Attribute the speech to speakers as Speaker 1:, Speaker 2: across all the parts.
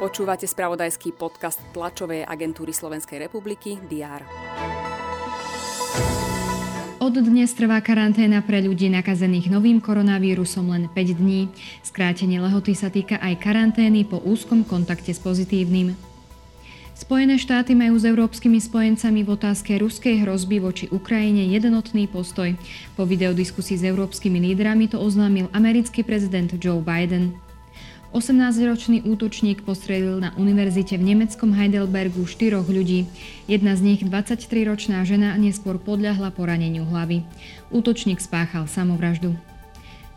Speaker 1: Počúvate spravodajský podcast tlačovej agentúry Slovenskej republiky DR.
Speaker 2: Od dnes trvá karanténa pre ľudí nakazených novým koronavírusom len 5 dní. Skrátenie lehoty sa týka aj karantény po úzkom kontakte s pozitívnym. Spojené štáty majú s európskymi spojencami v otázke ruskej hrozby voči Ukrajine jednotný postoj. Po videodiskusii s európskymi lídrami to oznámil americký prezident Joe Biden. 18-ročný útočník postrelil na univerzite v nemeckom Heidelbergu štyroch ľudí. Jedna z nich, 23-ročná žena, neskôr podľahla poraneniu hlavy. Útočník spáchal samovraždu.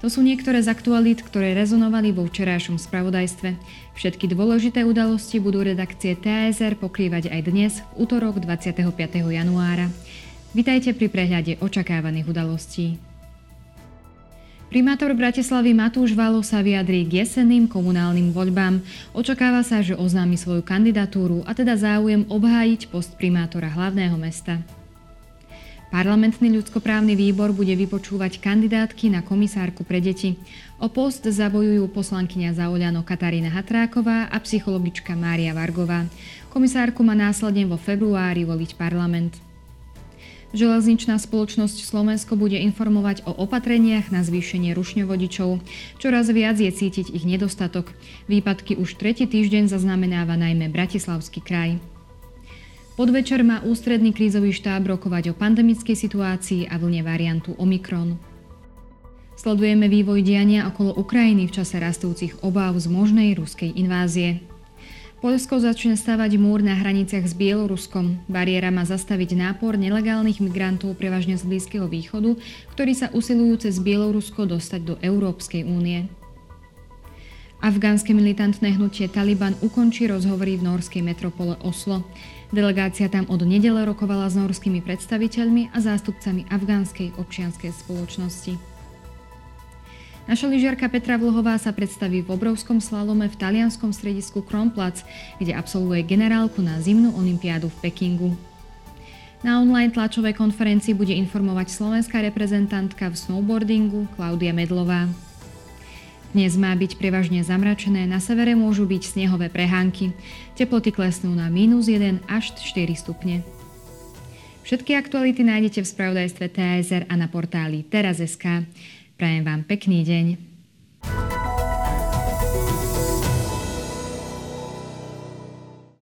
Speaker 2: To sú niektoré z aktualít, ktoré rezonovali vo včerajšom spravodajstve. Všetky dôležité udalosti budú redakcie TSR pokrývať aj dnes, v útorok 25. januára. Vitajte pri prehľade očakávaných udalostí. Primátor Bratislavy Matúš Valo sa vyjadrí k jesenným komunálnym voľbám. Očakáva sa, že oznámi svoju kandidatúru a teda záujem obhájiť post primátora hlavného mesta. Parlamentný ľudskoprávny výbor bude vypočúvať kandidátky na komisárku pre deti. O post zabojujú poslankyňa za Oľano Katarína Hatráková a psychologička Mária Vargová. Komisárku má následne vo februári voliť parlament. Železničná spoločnosť Slovensko bude informovať o opatreniach na zvýšenie rušňovodičov. Čoraz viac je cítiť ich nedostatok. Výpadky už tretí týždeň zaznamenáva najmä Bratislavský kraj. Podvečer má ústredný krízový štáb rokovať o pandemickej situácii a vlne variantu Omikron. Sledujeme vývoj diania okolo Ukrajiny v čase rastúcich obáv z možnej ruskej invázie. Polsko začne stavať múr na hraniciach s Bieloruskom. Bariéra má zastaviť nápor nelegálnych migrantov prevažne z Blízkeho východu, ktorí sa usilujú cez Bielorusko dostať do Európskej únie. Afgánske militantné hnutie Taliban ukončí rozhovory v norskej metropole Oslo. Delegácia tam od nedele rokovala s norskými predstaviteľmi a zástupcami afgánskej občianskej spoločnosti. Naša lyžiarka Petra Vlhová sa predstaví v obrovskom slalome v talianskom stredisku Kronplatz, kde absolvuje generálku na zimnú olympiádu v Pekingu. Na online tlačovej konferencii bude informovať slovenská reprezentantka v snowboardingu Klaudia Medlová. Dnes má byť prevažne zamračené, na severe môžu byť snehové prehánky. Teploty klesnú na minus 1 až 4 stupne. Všetky aktuality nájdete v spravodajstve TSR a na portáli teraz.sk. Prajem vám pekný deň.